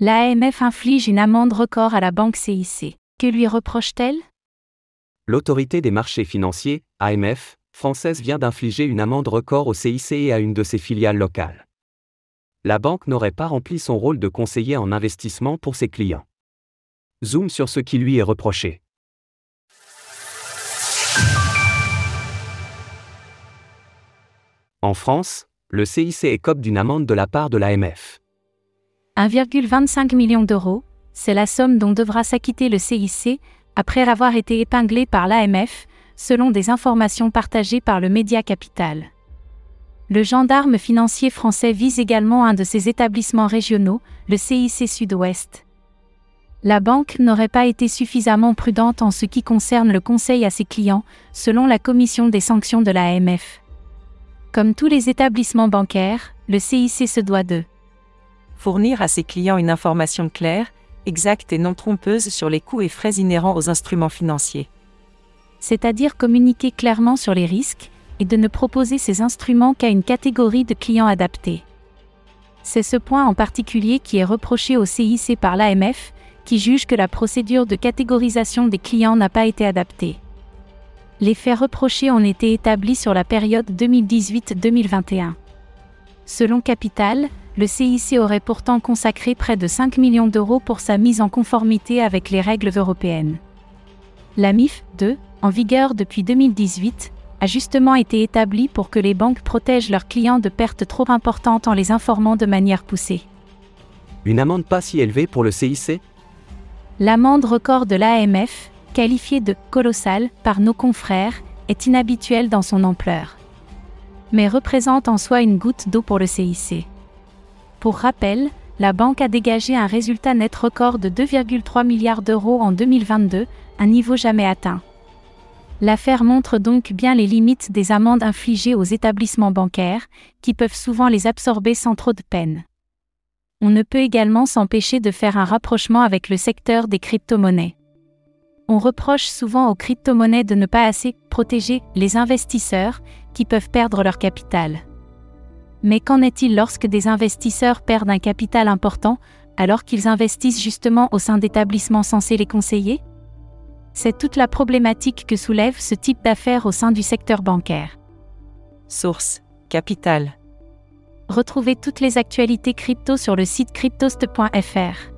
L'AMF inflige une amende record à la banque CIC. Que lui reproche-t-elle? L'autorité des marchés financiers, AMF, française vient d'infliger une amende record au CIC et à une de ses filiales locales. La banque n'aurait pas rempli son rôle de conseiller en investissement pour ses clients. Zoom sur ce qui lui est reproché. En France, le CIC écope d'une amende de la part de l'AMF. 1,25 million d'euros, c'est la somme dont devra s'acquitter le CIC après avoir été épinglé par l'AMF, selon des informations partagées par le Média Capital. Le gendarme financier français vise également un de ses établissements régionaux, le CIC Sud-Ouest. La banque n'aurait pas été suffisamment prudente en ce qui concerne le conseil à ses clients, selon la commission des sanctions de l'AMF. Comme tous les établissements bancaires, le CIC se doit de fournir à ses clients une information claire, exacte et non trompeuse sur les coûts et frais inhérents aux instruments financiers. C'est-à-dire communiquer clairement sur les risques et de ne proposer ces instruments qu'à une catégorie de clients adaptés. C'est ce point en particulier qui est reproché au CIC par l'AMF, qui juge que la procédure de catégorisation des clients n'a pas été adaptée. Les faits reprochés ont été établis sur la période 2018-2021. Selon Capital, le CIC aurait pourtant consacré près de 5 millions d'euros pour sa mise en conformité avec les règles européennes. La MIF 2, en vigueur depuis 2018, a justement été établie pour que les banques protègent leurs clients de pertes trop importantes en les informant de manière poussée. Une amende pas si élevée pour le CIC L'amende record de l'AMF, qualifiée de colossale par nos confrères, est inhabituelle dans son ampleur. Mais représente en soi une goutte d'eau pour le CIC. Pour rappel, la banque a dégagé un résultat net record de 2,3 milliards d'euros en 2022, un niveau jamais atteint. L'affaire montre donc bien les limites des amendes infligées aux établissements bancaires, qui peuvent souvent les absorber sans trop de peine. On ne peut également s'empêcher de faire un rapprochement avec le secteur des crypto-monnaies. On reproche souvent aux crypto-monnaies de ne pas assez protéger les investisseurs, qui peuvent perdre leur capital. Mais qu'en est-il lorsque des investisseurs perdent un capital important, alors qu'ils investissent justement au sein d'établissements censés les conseiller? C'est toute la problématique que soulève ce type d'affaires au sein du secteur bancaire. Source Capital. Retrouvez toutes les actualités crypto sur le site cryptost.fr.